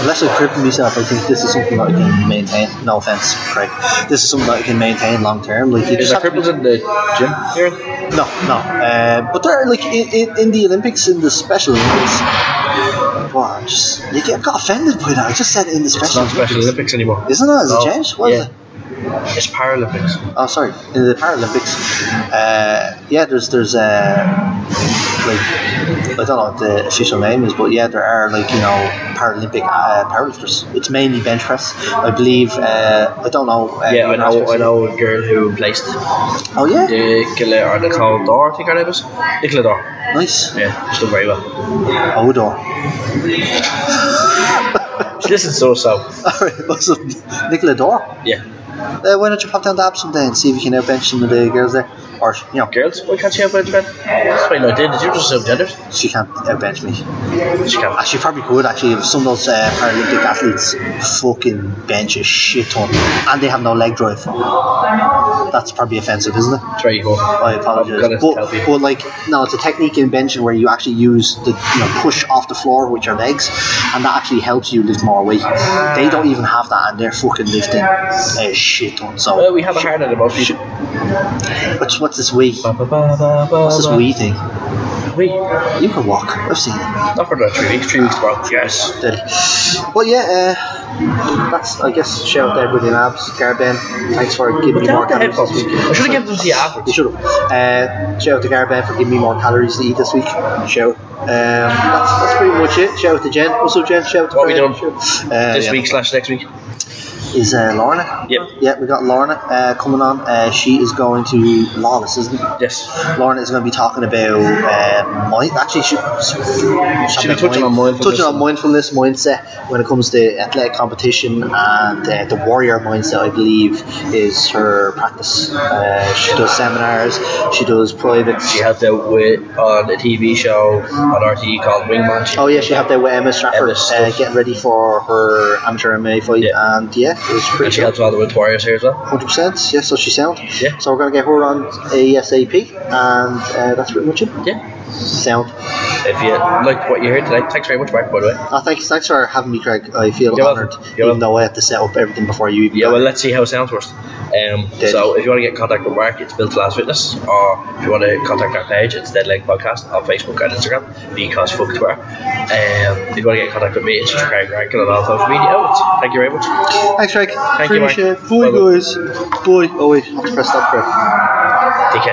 Unless I cripple myself, I think this is something that I can maintain. No offense, Craig. This is something that I can maintain long term. Like you Is just there to- cripples in the gym here? No, no. Uh, but they're like in, in, in the Olympics, in the Special Olympics. Wow, I just you get got offended by that. I just said in the It's Special not Special Olympics anymore. Isn't it? Has No. it changed? What is Yeah. it? It's Paralympics. Oh, sorry. In the Paralympics, uh, yeah, there's there's uh, like I don't know what the official name is, but yeah, there are like you know Paralympic uh, powerlifters. It's mainly bench press, I believe. Uh, I don't know. Uh, Yeah, I know. I know a girl who placed Oh yeah, Nicola or Nicole Dor, I think her name is. Nicola Dor. nice. Yeah, she's done very well. Odor. She listens so so. Alright, what's up, Nicola Dor? Yeah. Uh, why don't you pop down to Abs someday and see if you can outbench some of the girls there? Or, you know, Girls, why can't she have bench man? That's fine, I did. Did you just assume genders? she can't outbench me. She can't. Actually, probably could. Actually, if some of those uh, Paralympic athletes fucking bench a shit ton and they have no leg drive, that's probably offensive, isn't it? Try go. I apologize. But, but like, no, it's a technique in benching where you actually use the you know push off the floor with your legs, and that actually helps you lift more weight. They don't even have that, and they're fucking lifting a shit ton. So, Well, we have a harder than most people. what's what's this wee? Ba, ba, ba, What's this wee thing? We. You can walk. I've seen it. Not for another three weeks. Three weeks tomorrow. Yes. Steady. Well, yeah, uh, that's, I guess, shout out to everybody in abs. Garben, thanks for giving me more calories this week. I should have given them to you You should have. Uh, shout out to Garben for giving me more calories to eat this week. Shout. Um, that's, that's pretty much it. Shout out to Jen. What's up, Jen? Shout out to What we Shout- Uh, This yeah. week slash next week. Is uh, Lorna. Yep. Yeah, we got Lorna uh, coming on. Uh, she is going to Lawless, isn't it? Yes. Lorna is going to be talking about uh, mind. Actually, she She'll be touching on mindfulness. touching on mindfulness mindset when it comes to athletic competition and uh, the warrior mindset. I believe is her practice. Uh, she does seminars. She does private. She helped out with on a TV show on RTE called Wingman. She- Oh yeah, she helped out with Emma Stratford Emma uh, getting ready for her amateur MMA fight, Yeah. and yeah, And pretty she helps all the Warriors here as well. Hundred percent, yeah. So she's sound. Yeah. So we're gonna get her on ASAP, and uh, that's pretty much it. Yeah. Sound. If you like what you heard today, thanks very much, Mark, by the way. Oh, thanks, thanks for having me, Craig. I feel You're honoured, welcome. Even though I have to set up everything before you even. Yeah, well, let's see how it sounds first. Um, so, if you want to get in contact with Mark, it's Built Last Fitness, or if you want to contact our page, it's Dead Leg Podcast on Facebook and Instagram, because fuck Twitter. Um, if you want to get in contact with me, it's just Craig Rankin on all social media outlets. Thank you very much. Thanks, Craig. Thank you. Appreciate it. Bye, Bye-bye. guys. Bye. Oh wait, I have to press stop, Craig.